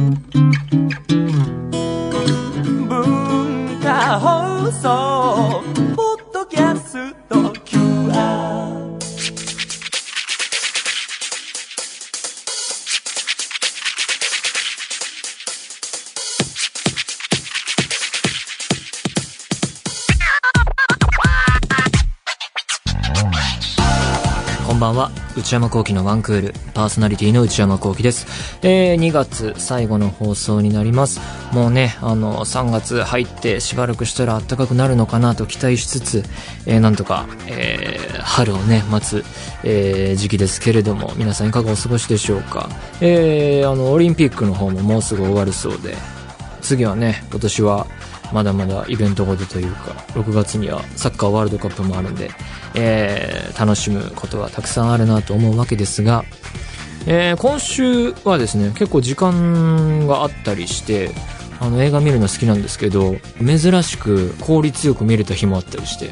文内山幸輝のワンクールパーソナリティの内山幸輝です、えー、2月最後の放送になります。もうねあの3月入ってしばらくしたら暖かくなるのかなと期待しつつ、えー、なんとか、えー、春をね待つ、えー、時期ですけれども皆さんいかがお過ごしでしょうか、えー、あのオリンピックの方ももうすぐ終わるそうで次はね今年はまだまだイベントごとというか6月にはサッカーワールドカップもあるんで、えー、楽しむことはたくさんあるなと思うわけですが、えー、今週はですね結構時間があったりしてあの映画見るの好きなんですけど珍しく効率よく見れた日もあったりして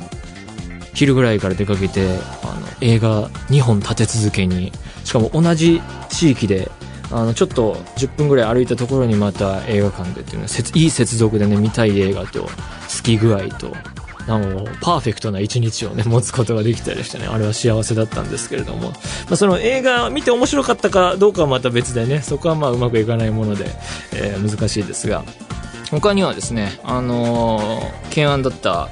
昼ぐらいから出かけてあの映画2本立て続けにしかも同じ地域であのちょっと10分ぐらい歩いたところにまた映画館でっていうのはいい接続でね見たい映画と好き具合とあのパーフェクトな一日をね持つことができたりしてねあれは幸せだったんですけれども、まあ、その映画見て面白かったかどうかはまた別でねそこはまあうまくいかないもので、えー、難しいですが。他にはですねあのー、懸案だった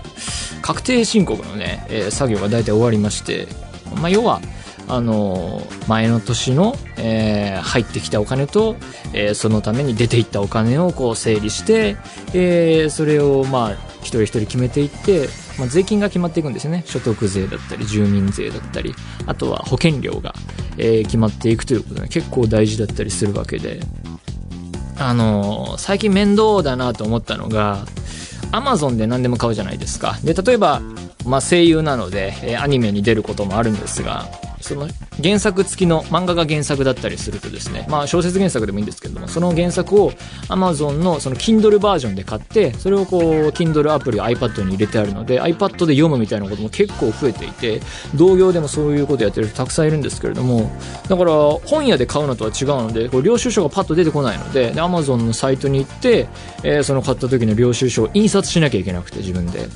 確定申告のね、えー、作業が大体終わりましてまあ、要はあの前の年の、えー、入ってきたお金と、えー、そのために出ていったお金をこう整理して、えー、それをまあ一人一人決めていって、まあ、税金が決まっていくんですよね。所得税だったり住民税だったりあとは保険料が、え決まっていくということで結構大事だったりするわけで。あの最近面倒だなと思ったのがアマゾンで何でも買うじゃないですか。で例えばまあ、声優なので、えー、アニメに出ることもあるんですが、その原作付きの漫画が原作だったりするとですね、まあ小説原作でもいいんですけども、その原作を Amazon のその Kindle バージョンで買って、それをこう Kindle アプリ iPad に入れてあるので、iPad で読むみたいなことも結構増えていて、同業でもそういうことやってる人たくさんいるんですけれども、だから本屋で買うのとは違うので、こう領収書がパッと出てこないので、で Amazon のサイトに行って、えー、その買った時の領収書を印刷しなきゃいけなくて自分で。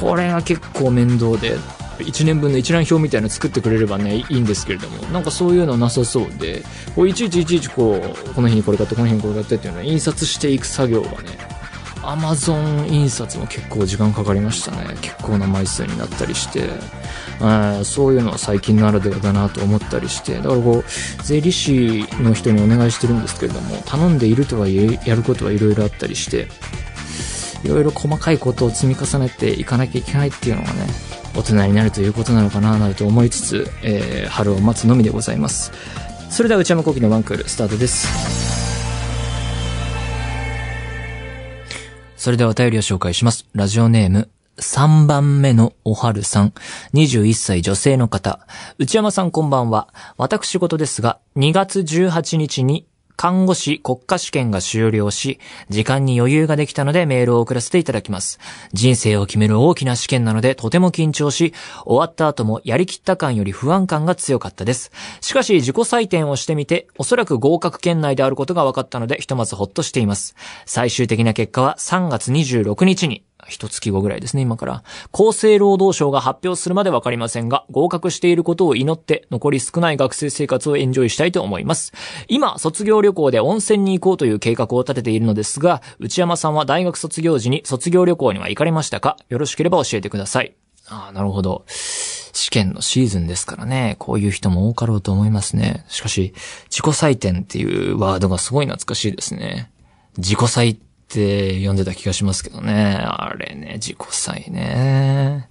これが結構面倒で、1年分の一覧表みたいなの作ってくれればね、いいんですけれども、なんかそういうのなさそうで、こういちいちいちいちこう、この日にこれ買って、この日にこれ買ってっていうのは印刷していく作業がね、アマゾン印刷も結構時間かかりましたね。結構な枚数になったりして、えそういうのは最近ならではだなと思ったりして、だからこう、税理士の人にお願いしてるんですけれども、頼んでいるとはいえ、やることはいろいろあったりして、いろいろ細かいことを積み重ねていかなきゃいけないっていうのがね、大人になるということなのかななどと思いつつ、えー、春を待つのみでございますそれでは内山昂輝のワンクールスタートですそれではお便りを紹介しますラジオネーム3番目のおはるさん。21歳女性の方。内山さんこんばんは。私事ですが、2月18日に看護師国家試験が終了し、時間に余裕ができたのでメールを送らせていただきます。人生を決める大きな試験なのでとても緊張し、終わった後もやりきった感より不安感が強かったです。しかし自己採点をしてみて、おそらく合格圏内であることが分かったので、ひとまずほっとしています。最終的な結果は3月26日に、一月後ぐらいですね、今から。厚生労働省が発表するまでわかりませんが、合格していることを祈って、残り少ない学生生活をエンジョイしたいと思います。今、卒業旅行で温泉に行こうという計画を立てているのですが、内山さんは大学卒業時に卒業旅行には行かれましたか？よろしければ教えてください。ああ、なるほど。試験のシーズンですからね、こういう人も多かろうと思いますね。しかし、自己採点っていうワードがすごい懐かしいですね。自己採点って読んでた気がしますけどね。あれね、自己採ね。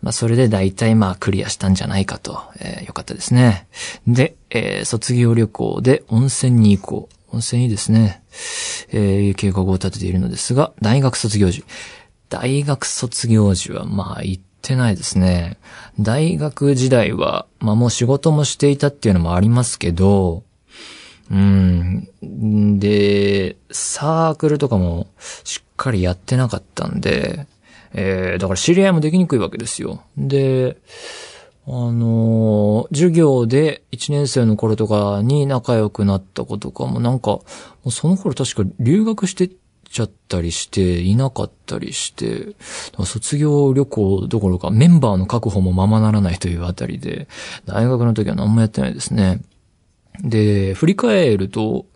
まあ、それで大体まあクリアしたんじゃないかと。えー、よかったですね。で、えー、卒業旅行で温泉に行こう。温泉いいですね。えー、計画を立てているのですが、大学卒業時。大学卒業時はまあ行ってないですね。大学時代は、まあもう仕事もしていたっていうのもありますけど、うん。で、サークルとかもしっかりやってなかったんで、えー、だから知り合いもできにくいわけですよ。で、あのー授業で1年生の頃とかに仲良くなった子とかもなんか、もうその頃確か留学してちゃったりして、いなかったりして、卒業旅行どころかメンバーの確保もままならないというあたりで、大学の時は何もやってないですね。で、振り返ると、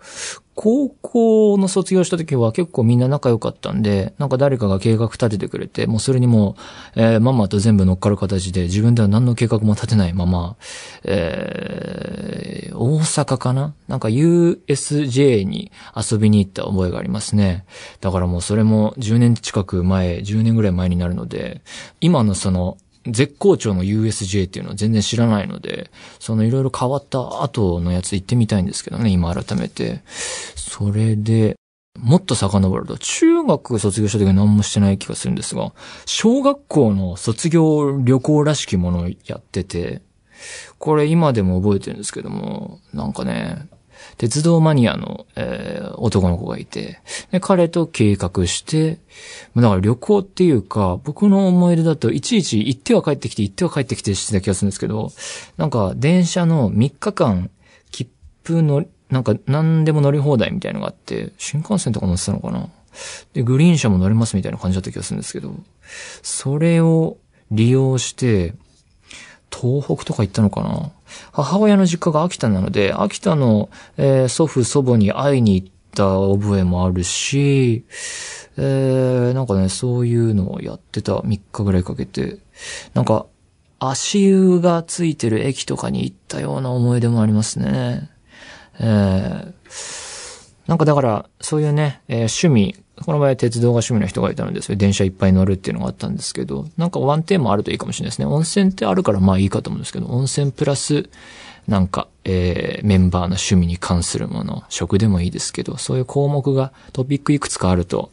高校の卒業した時は結構みんな仲良かったんで、なんか誰かが計画立ててくれて、もうそれにもう、えーママと全部乗っかる形で、自分では何の計画も立てないまま、えー大阪かな？なんか USJ に遊びに行った覚えがありますね。だからもうそれも10年近く前、10年ぐらい前になるので、今のその、絶好調の USJ っていうのは全然知らないので、そのいろいろ変わった後のやつ行ってみたいんですけどね、今改めて。それで、もっと遡ると、中学卒業した時は何もしてない気がするんですが、小学校の卒業旅行らしきものをやってて、これ今でも覚えてるんですけども、なんかね、鉄道マニアの、えー男の子がいて、で、彼と計画して、まあだから旅行っていうか、僕の思い出だと、いちいち行っては帰ってきて、行っては帰ってきてしてた気がするんですけど、なんか電車の3日間、切符の、なんか何でも乗り放題みたいのがあって、新幹線とか乗ってたのかな。で、グリーン車も乗れますみたいな感じだった気がするんですけど、それを利用して、東北とか行ったのかな。母親の実家が秋田なので、秋田の、えー祖父祖母に会いに行った覚えもあるし、えーなんかね、そういうのをやってた3日ぐらいかけて、なんか、足湯がついてる駅とかに行ったような思い出もありますね。えーなんかだから、そういうね、えー趣味、この場合は鉄道が趣味の人がいたので、そういう電車いっぱい乗るっていうのがあったんですけど、なんかワンテーマあるといいかもしれないですね。温泉ってあるからまあいいかと思うんですけど、温泉プラス、なんか、えーメンバーの趣味に関するもの、食でもいいですけど、そういう項目がトピックいくつかあると、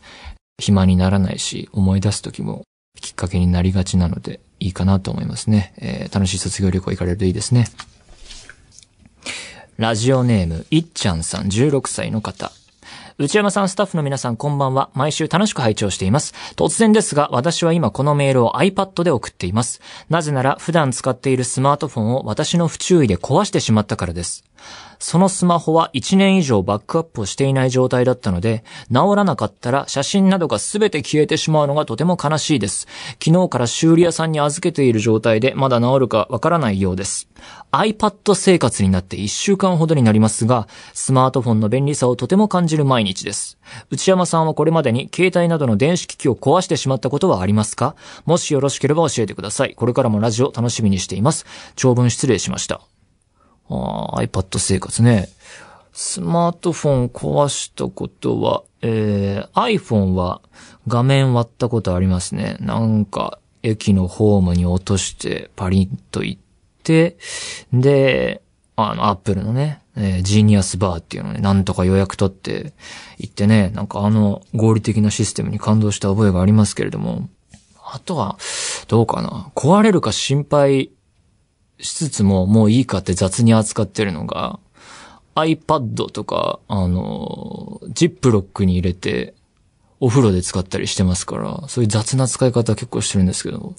暇にならないし、思い出す時もきっかけになりがちなので、いいかなと思いますね。えー楽しい卒業旅行行かれるといいですね。ラジオネーム、いっちゃんさん16歳の方。内山さん、スタッフの皆さん、こんばんは。毎週楽しく拝聴しています。突然ですが、私は今このメールを iPad で送っています。なぜなら、普段使っているスマートフォンを私の不注意で壊してしまったからです。そのスマホは1年以上バックアップをしていない状態だったので、治らなかったら写真などが全て消えてしまうのがとても悲しいです。昨日から修理屋さんに預けている状態でまだ治るかわからないようです。iPad 生活になって1週間ほどになりますが、スマートフォンの便利さをとても感じる毎日です。内山さんはこれまでに携帯などの電子機器を壊してしまったことはありますか？もしよろしければ教えてください。これからもラジオ楽しみにしています。長文失礼しました。あー iPad 生活ね。スマートフォン壊したことは、えー、iPhone は画面割ったことありますね。なんか、駅のホームに落としてパリッと行って、で、あの、アップルのね、えージーニアスバーっていうのね、なんとか予約取って行ってね、なんかあの合理的なシステムに感動した覚えがありますけれども、あとは、どうかな。壊れるか心配しつつももういいかって雑に扱ってるのが、iPad とか、あの、ジップロックに入れて、お風呂で使ったりしてますから、そういう雑な使い方結構してるんですけど、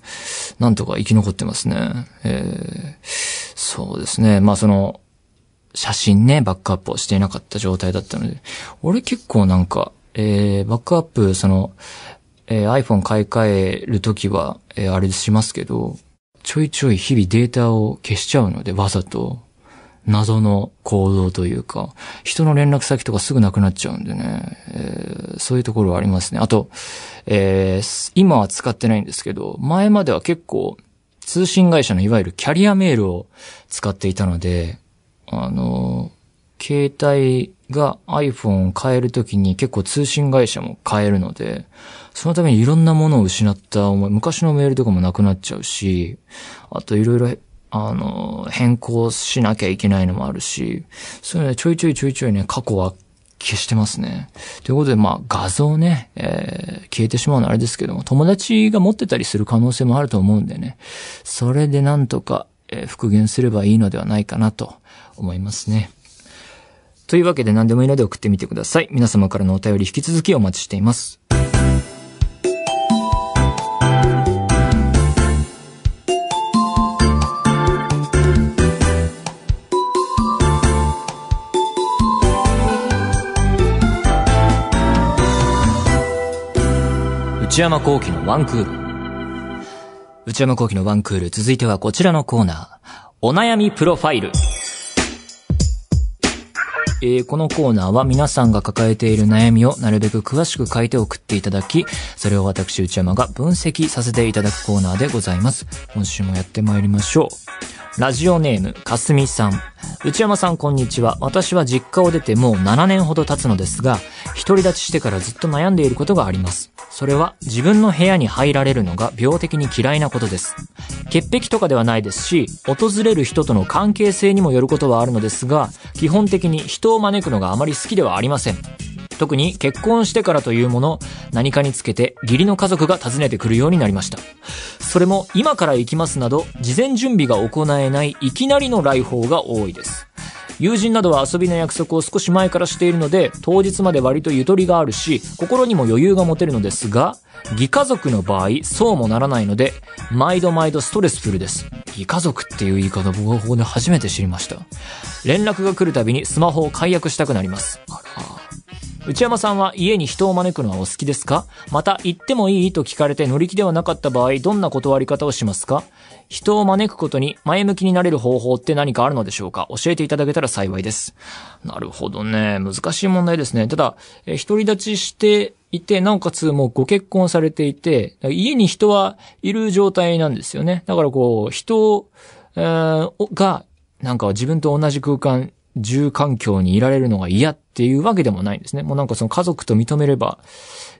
なんとか生き残ってますね。えーそうですね。まあその、写真ね、バックアップをしていなかった状態だったので、俺結構なんか、えー、バックアップ、その、えー iPhone 買い替えるときは、えーあれしますけど、ちょいちょい日々データを消しちゃうので、わざと、謎の行動というか、人の連絡先とかすぐなくなっちゃうんでね、えーそういうところはありますね。あと、えー今は使ってないんですけど、前までは結構、通信会社のいわゆるキャリアメールを使っていたので、あの、携帯が iPhone を変えるときに結構通信会社も変えるので、そのためにいろんなものを失った思い、昔のメールとかもなくなっちゃうし、あといろいろ、あの、変更しなきゃいけないのもあるし、そういうのでちょいちょいちょいちょいね、過去は消してますね。ということで、まあ、画像ね、えー消えてしまうのはあれですけども、友達が持ってたりする可能性もあると思うんでね、それでなんとか、えー復元すればいいのではないかなと思いますね。というわけで何でもいいので送ってみてください。皆様からのお便り引き続きお待ちしています。内山幸喜のワンクール。内山幸喜のワンクール、続いてはこちらのコーナー。お悩みプロファイル。えーこのコーナーは皆さんが抱えている悩みをなるべく詳しく書いて送っていただき、それを私内山が分析させていただくコーナーでございます。今週もやってまいりましょう。ラジオネーム、かすみさん。内山さんこんにちは。私は実家を出てもう7年ほど経つのですが、独り立ちしてからずっと悩んでいることがあります。それは自分の部屋に入られるのが病的に嫌いなことです。潔癖とかではないですし、訪れる人との関係性にもよることはあるのですが、基本的に人を招くのがあまり好きではありません。特に結婚してからというもの、何かにつけて義理の家族が訪ねてくるようになりました。それも今から行きますなど、事前準備が行えないいきなりの来訪が多いです。友人などは遊びの約束を少し前からしているので、当日まで割とゆとりがあるし、心にも余裕が持てるのですが、義家族の場合、そうもならないので、毎度毎度ストレスフルです。義家族っていう言い方僕はここで初めて知りました。連絡が来るたびにスマホを解約したくなります。あ。内山さんは家に人を招くのはお好きですか？また行ってもいい？と聞かれて乗り気ではなかった場合、どんな断り方をしますか？人を招くことに前向きになれる方法って何かあるのでしょうか？教えていただけたら幸いです。なるほどね。難しい問題ですね。ただ、え独り立ちしていて、なおかつもうご結婚されていて、家に人はいる状態なんですよね。だからこう、人、えーが、なんか自分と同じ空間、住環境にいられるのが嫌っていうわけでもないんですね。もうなんかその家族と認めれば、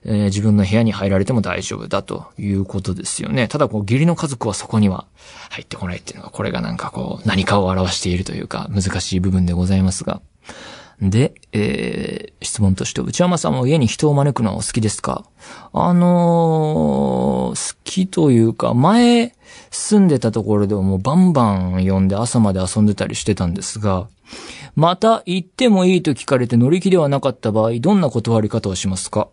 えー自分の部屋に入られても大丈夫だということですよね。ただこう義理の家族はそこには入ってこないっていうのが、これがなんかこう何かを表しているというか難しい部分でございますが。で、えー質問として、内山さんも家に人を招くのはお好きですか？あのー好きというか、前住んでたところではもうバンバン呼んで朝まで遊んでたりしてたんですが、また行ってもいいと聞かれて乗り気ではなかった場合、どんな断り方をしますか？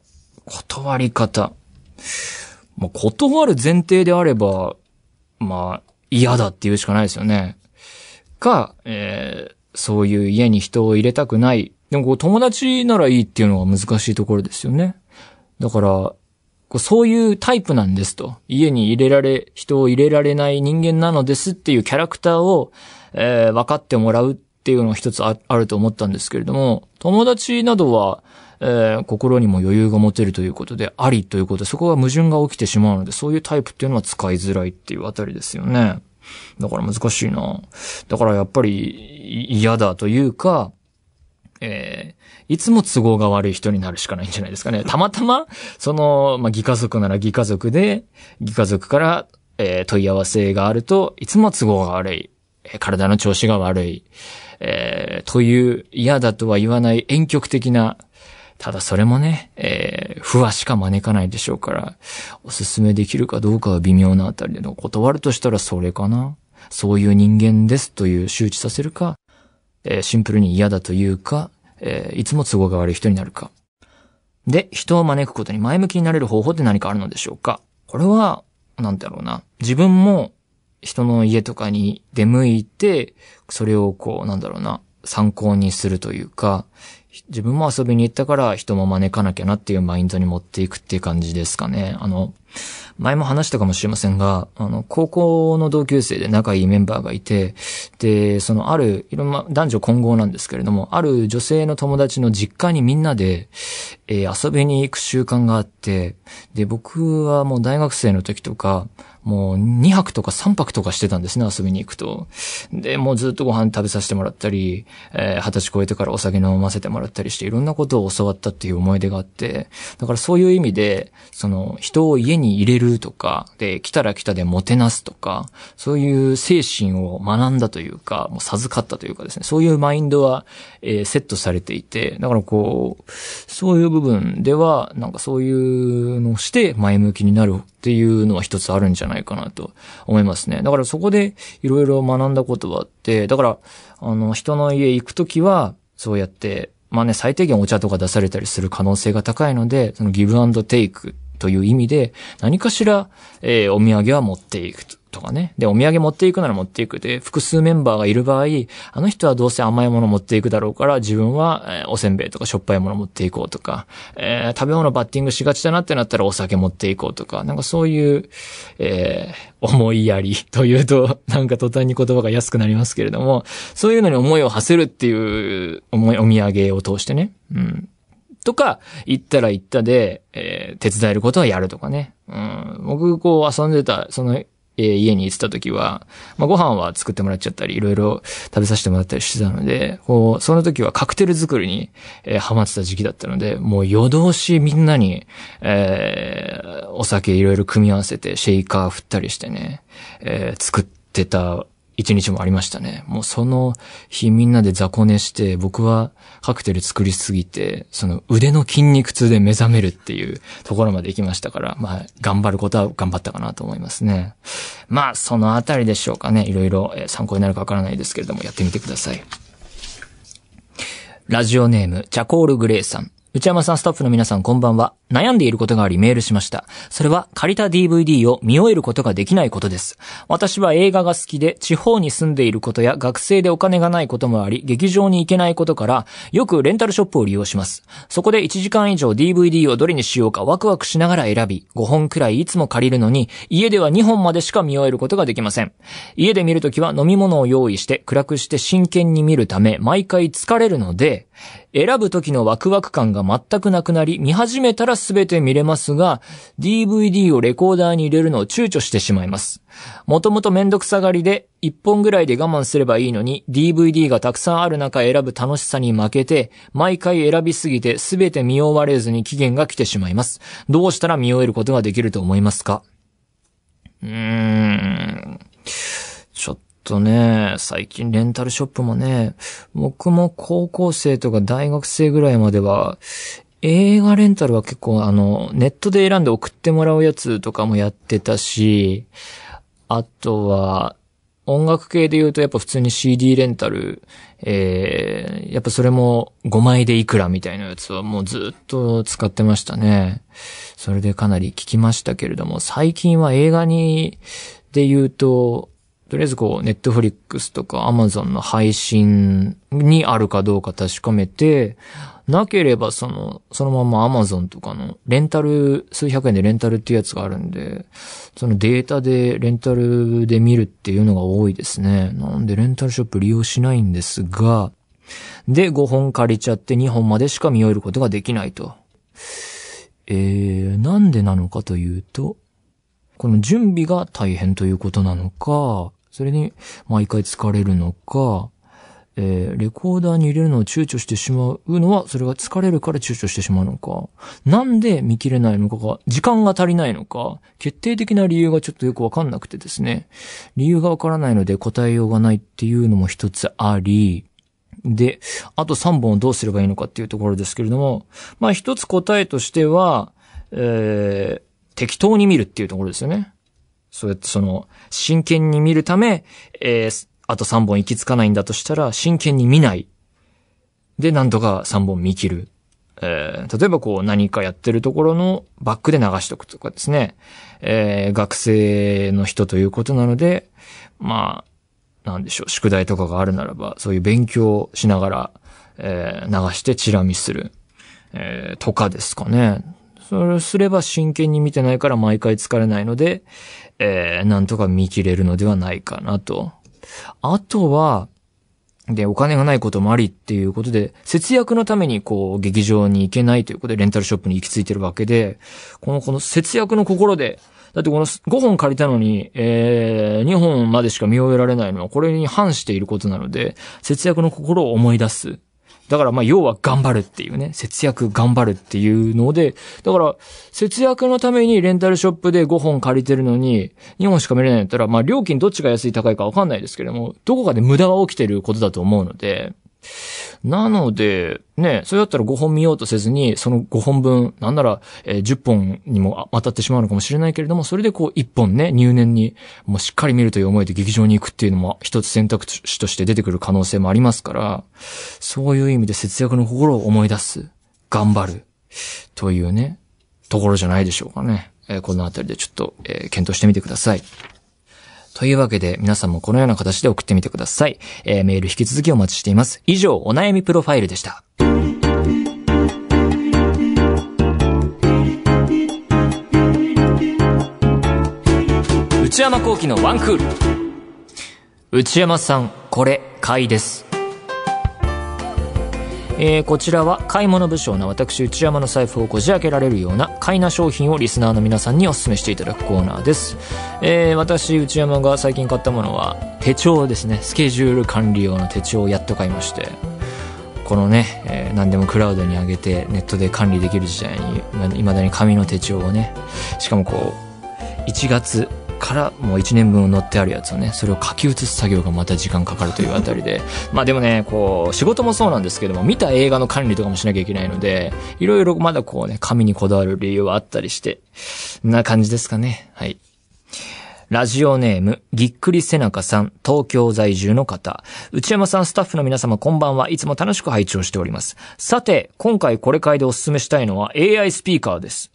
断り方。まあ、断る前提であれば、まあ、嫌だって言うしかないですよね。か、えーそういう家に人を入れたくない。でもこう友達ならいいっていうのが難しいところですよね。だから、そういうタイプなんですと。家に入れられ、人を入れられない人間なのですっていうキャラクターを、えー分かってもらうっっていうのが一つあると思ったんですけれども、友達などは、えー心にも余裕が持てるということで、ありということで、そこが矛盾が起きてしまうので、そういうタイプっていうのは使いづらいっていうあたりですよね。だから難しいな。だからやっぱり嫌だというか、えーいつも都合が悪い人になるしかないんじゃないですかね。たまたま、その、まあ、義家族なら義家族で、義家族から、えー問い合わせがあると、いつも都合が悪い。えー体の調子が悪い。えーという嫌だとは言わない遠曲的な、ただそれもね、えー不和しか招かないでしょうから、おすすめできるかどうかは微妙なあたりでの断るとしたらそれかな。そういう人間ですという周知させるか、えーシンプルに嫌だというか、えーいつも都合が悪い人になるか。で、人を招くことに前向きになれる方法って何かあるのでしょうかこれは、なんだろうな。自分も人の家とかに出向いて、それをこう、なんだろうな、参考にするというか、自分も遊びに行ったから人も招かなきゃなっていうマインドに持っていくっていう感じですかね。あの、前も話したかもしれませんが、あの、高校の同級生で仲いいメンバーがいて、で、そのある、いろんな男女混合なんですけれども、ある女性の友達の実家にみんなで、えー遊びに行く習慣があって、で、僕はもう大学生の時とか、もう2泊とか3泊とかしてたんですね、遊びに行くと。で、もうずっとご飯食べさせてもらったり、えー二十歳超えてからお酒飲ませてもらったりして、いろんなことを教わったっていう思い出があって、だからそういう意味で、その、人を家に入れるとか、で、来たら来たでもてなすとか、そういう精神を学んだというか、もう授かったというかですね、そういうマインドは、えーセットされていて、だからこう、そういう部分では、なんかそういうのをして前向きになるっていうのは一つあるんじゃないかなと思いますね。だからそこでいろいろ学んだことはあって、だから、あの、人の家行くときは、そうやって、まあね、最低限お茶とか出されたりする可能性が高いので、そのギブアンドテイクという意味で、何かしら、えーお土産は持っていくとかね。で、お土産持っていくなら持っていくで、複数メンバーがいる場合、あの人はどうせ甘いもの持っていくだろうから、自分は、えー、おせんべいとかしょっぱいもの持っていこうとか、えー、食べ物バッティングしがちだなってなったらお酒持っていこうとか、なんかそういう、えー、思いやりというと、なんか途端に言葉が安くなりますけれども、そういうのに思いを馳せるっていう思い、お土産を通してね。うん。とか、行ったら行ったで、えー、手伝えることはやるとかね。うん。僕、こう遊んでた、その、えー、家に行ってた時は、まあ、ご飯は作ってもらっちゃったり、いろいろ食べさせてもらったりしてたので、こう、その時はカクテル作りに、えー、ハマってた時期だったので、もう夜通しみんなに、えー、お酒いろいろ組み合わせて、シェイカー振ったりしてね、えー、作ってた一日もありましたね。もうその日みんなで雑魚寝して、僕はカクテル作りすぎて、その腕の筋肉痛で目覚めるっていうところまで行きましたから、まあ、頑張ることは頑張ったかなと思いますね。まあ、そのあたりでしょうかね。いろいろ参考になるかわからないですけれども、やってみてください。ラジオネーム、チャコールグレイさん。内山さんスタッフの皆さんこんばんは。悩んでいることがありメールしました。それは借りた DVD を見終えることができないことです。私は映画が好きで地方に住んでいることや学生でお金がないこともあり、劇場に行けないことからよくレンタルショップを利用します。そこで1時間以上 DVD をどれにしようかワクワクしながら選び、5本くらいいつも借りるのに、家では2本までしか見終えることができません。家で見るときは飲み物を用意して暗くして真剣に見るため、毎回疲れるので、選ぶ時のワクワク感が全くなくなり、見始めたら全て見れますが、DVD をレコーダーに入れるのを躊躇してしまいます。もともとめんどくさがりで、1本ぐらいで我慢すればいいのに、DVD がたくさんある中選ぶ楽しさに負けて、毎回選びすぎて全て見終われずに期限が来てしまいます。どうしたら見終えることができると思いますか？うーん。ちょっとね、最近レンタルショップもね、僕も高校生とか大学生ぐらいまでは、映画レンタルは結構あの、ネットで選んで送ってもらうやつとかもやってたし、あとは、音楽系で言うとやっぱ普通に CD レンタル、えー、やっぱそれも5枚でいくらみたいなやつはもうずっと使ってましたね。それでかなり聞きましたけれども、最近は映画に、で言うと、とりあえずこう、ネットフリックスとかアマゾンの配信にあるかどうか確かめて、なければその、そのままアマゾンとかのレンタル、数百円でレンタルっていうやつがあるんで、そのデータでレンタルで見るっていうのが多いですね。なんでレンタルショップ利用しないんですが、で、5本借りちゃって2本までしか見終えることができないと。えー、なんでなのかというと、この準備が大変ということなのか、それに毎回疲れるのか、えー、レコーダーに入れるのを躊躇してしまうのは、それが疲れるから躊躇してしまうのか、なんで見切れないのかが、時間が足りないのか、決定的な理由がちょっとよくわかんなくてですね、理由がわからないので答えようがないっていうのも一つあり、で、あと3本をどうすればいいのかっていうところですけれども、まあ一つ答えとしては、えー、適当に見るっていうところですよね。そうやってその、真剣に見るため、えー、あと3本行き着かないんだとしたら、真剣に見ない。で、なんとか3本見切る。えー、例えばこう何かやってるところのバックで流しとくとかですね。えー、学生の人ということなので、まあ、なんでしょう、宿題とかがあるならば、そういう勉強しながら、えー、流してチラ見する。え、とかですかね。それすれば真剣に見てないから毎回疲れないので、えー、なんとか見切れるのではないかなと。あとは、で、お金がないこともありっていうことで、節約のためにこう、劇場に行けないということで、レンタルショップに行き着いてるわけで、この、この節約の心で、だってこの5本借りたのに、えー、2本までしか見終えられないのは、これに反していることなので、節約の心を思い出す。だからまあ要は頑張るっていうね、節約頑張るっていうので、だから節約のためにレンタルショップで5本借りてるのに2本しか見れないんだったら、まあ料金どっちが安い高いかわかんないですけれども、どこかで無駄が起きてることだと思うので、なので、ね、それだったら5本見ようとせずに、その5本分、なんなら、えー、10本にも当たってしまうのかもしれないけれども、それでこう1本ね、入念に、もうしっかり見るという思いで劇場に行くっていうのも一つ選択肢として出てくる可能性もありますから、そういう意味で節約の心を思い出す、頑張る、というね、ところじゃないでしょうかね。えー、このあたりでちょっと、えー、検討してみてください。というわけで、皆さんもこのような形で送ってみてください。えー、メール引き続きお待ちしています。以上、お悩みプロファイルでした。内山幸喜のワンクール。内山さん、これ、買いです。えー、こちらは買い物不詳な私内山の財布をこじ開けられるような買いな商品をリスナーの皆さんにお勧めしていただくコーナーです、えー、私内山が最近買ったものは手帳ですね。スケジュール管理用の手帳をやっと買いまして。このね、えー、何でもクラウドに上げてネットで管理できる時代にいまだに紙の手帳をね。しかもこう1月からもう1年分載ってあるやつをね、それを書き写す作業がまた時間かかるというあたりで、まあでもね、こう、仕事もそうなんですけども、見た映画の管理とかもしなきゃいけないので、いろいろまだこうね、紙にこだわる理由はあったりして、な感じですかね。はい。ラジオネーム、ぎっくりせなかさん、東京在住の方。内山さん、スタッフの皆様、こんばんは。いつも楽しく拝聴しております。さて、今回これ買いでお勧めしたいのは AI スピーカーです。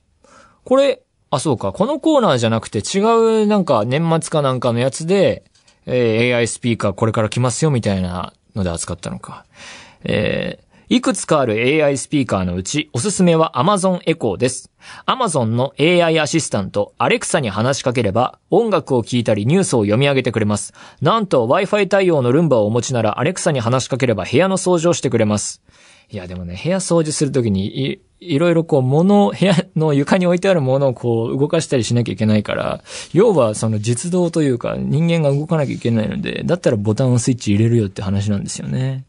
これ、あ、そうか。このコーナーじゃなくて違うなんか年末かなんかのやつで、えー、AI スピーカーこれから来ますよみたいなので扱ったのか。えー、いくつかある AI スピーカーのうち、おすすめは Amazon Echo です。Amazon の AI アシスタント、Alexa に話しかければ、音楽を聴いたりニュースを読み上げてくれます。なんと Wi-Fi 対応のルンバをお持ちなら、Alexa に話しかければ部屋の掃除をしてくれます。いや、でもね、部屋掃除するときに、いろいろこう物、部屋の床に置いてあるものをこう動かしたりしなきゃいけないから、要はその実動というか人間が動かなきゃいけないので、だったらボタンをスイッチ入れるよって話なんですよね。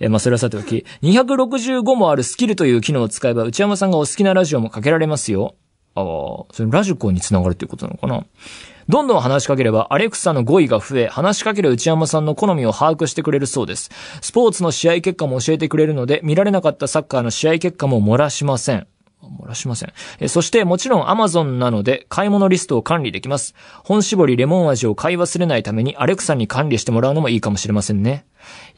え、まあ、それはさておき、265もあるスキルという機能を使えば内山さんがお好きなラジオもかけられますよ。ああ、それラジコにつながるっていうことなのかな？どんどん話しかければ、アレクサの語彙が増え、話しかける内山さんの好みを把握してくれるそうです。スポーツの試合結果も教えてくれるので、見られなかったサッカーの試合結果も漏らしません。漏らしません。えそしてもちろん Amazon なので買い物リストを管理できます。本搾りレモン味を買い忘れないためにアレクサに管理してもらうのもいいかもしれませんね。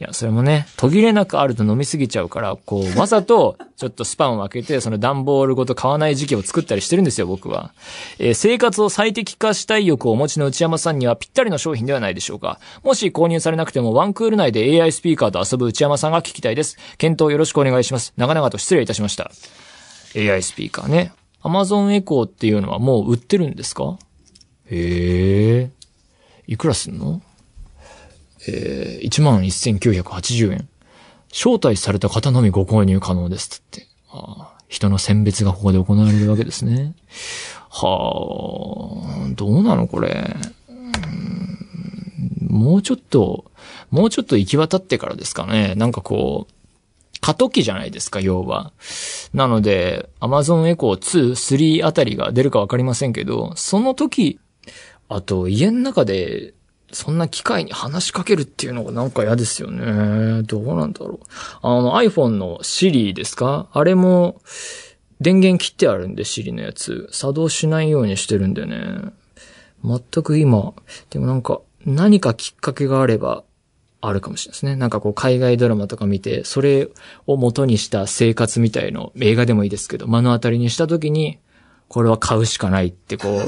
いや、それもね、途切れなくあると飲みすぎちゃうから、こう、わざと、ちょっとスパンを開けて、その段ボールごと買わない時期を作ったりしてるんですよ、僕は。えー、生活を最適化したい欲をお持ちの内山さんにはぴったりの商品ではないでしょうか。もし購入されなくても、ワンクール内で AI スピーカーと遊ぶ内山さんが聞きたいです。検討よろしくお願いします。長々と失礼いたしました。AI スピーカーね。Amazon Echo っていうのはもう売ってるんですか？へえ。いくらすんの？えー、11,980円。招待された方のみご購入可能ですって。あ人の選別がここで行われるわけですね。はあ、どうなのこれ？もうちょっと、もうちょっと行き渡ってからですかね。なんかこう、過渡期じゃないですか、要は。なので、Amazon Echo 2、3あたりが出るかわかりませんけど、その時、あと家の中で、そんな機械に話しかけるっていうのがなんか嫌ですよね。どうなんだろう。あの iPhone の Siri ですか？あれも電源切ってあるんで Siri のやつ。作動しないようにしてるんでね。全く今、でもなんか何かきっかけがあればあるかもしれないですね。なんかこう海外ドラマとか見て、それを元にした生活みたいの、映画でもいいですけど、目の当たりにした時に、これは買うしかないってこ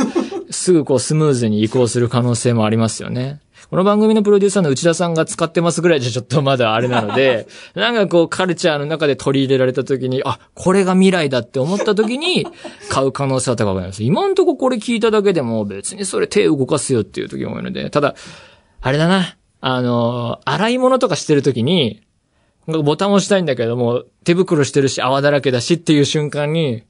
う、すぐこうスムーズに移行する可能性もありますよね。この番組のプロデューサーの内田さんが使ってますぐらいじゃちょっとまだあれなので、なんかこうカルチャーの中で取り入れられた時に、あ、これが未来だって思った時に買う可能性は高くなります。今んとここれ聞いただけでも別にそれ手動かすよっていう時も多いので、ただ、あれだな。あの、洗い物とかしてるときに、ボタン押したいんだけども、手袋してるし泡だらけだしっていう瞬間に、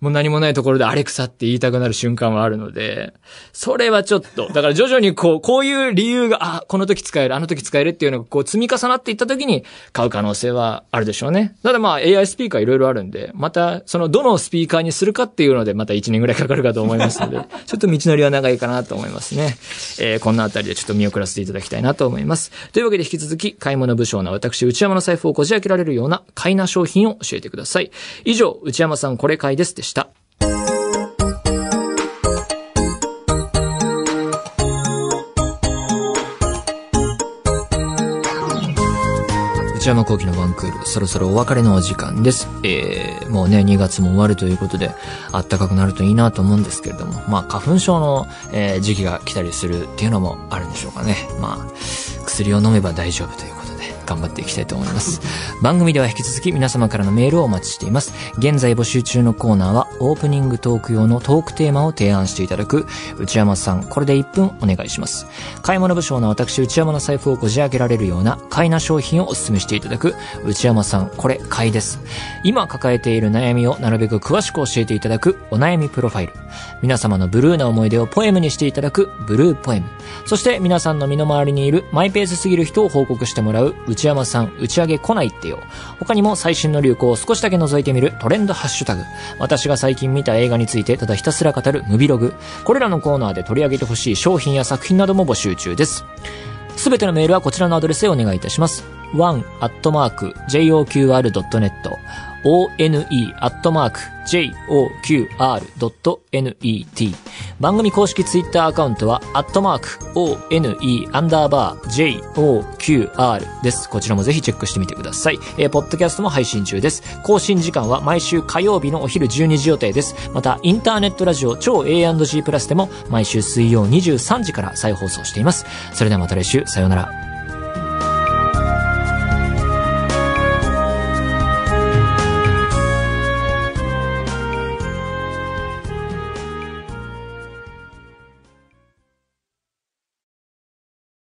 もう何もないところでアレクサって言いたくなる瞬間はあるので、それはちょっと、だから徐々にこう、こういう理由が、あ、この時使える、あの時使えるっていうのがこう積み重なっていった時に買う可能性はあるでしょうね。ただまあ AI スピーカーいろいろあるんで、またそのどのスピーカーにするかっていうのでまた1年ぐらいかかるかと思いますので、ちょっと道のりは長いかなと思いますね。えー、こんなあたりでちょっと見送らせていただきたいなと思います。というわけで引き続き、買い物武将な私、内山の財布をこじ開けられるような買いな商品を教えてください。以上、内山さんこれ買いですでした。内山幸喜のワンクール、そろそろお別れのお時間です。えー、もうね、2月も終わるということで、暖かくなるといいなと思うんですけれども、まあ、花粉症の、えー、時期が来たりするっていうのもあるんでしょうかね。まあ、薬を飲めば大丈夫ということで。頑張っていきたいと思います。番組では引き続き皆様からのメールをお待ちしています。現在募集中のコーナーは、オープニングトーク用のトークテーマを提案していただく、内山さん、これで1分お願いします。買い物不詳な私、内山の財布をこじ開けられるような、買いな商品をお勧めしていただく、内山さん、これ、買いです。今抱えている悩みをなるべく詳しく教えていただく、お悩みプロファイル。皆様のブルーな思い出をポエムにしていただく、ブルーポエム。そして皆さんの身の回りにいるマイペースすぎる人を報告してもらう、内内山さん、打ち上げ来ないってよ。他にも最新の流行を少しだけ覗いてみるトレンドハッシュタグ。私が最近見た映画についてただひたすら語るムビログ。これらのコーナーで取り上げてほしい商品や作品なども募集中です。すべてのメールはこちらのアドレスへお願いいたします。one.joqr.net one.joqr.net 番組公式ツイッターアカウントは、アットマーク、one アンダーバー joqr です。こちらもぜひチェックしてみてください。えー、ポッドキャストも配信中です。更新時間は毎週火曜日のお昼12時予定です。また、インターネットラジオ超 A&G プラスでも毎週水曜23時から再放送しています。それではまた来週、さようなら。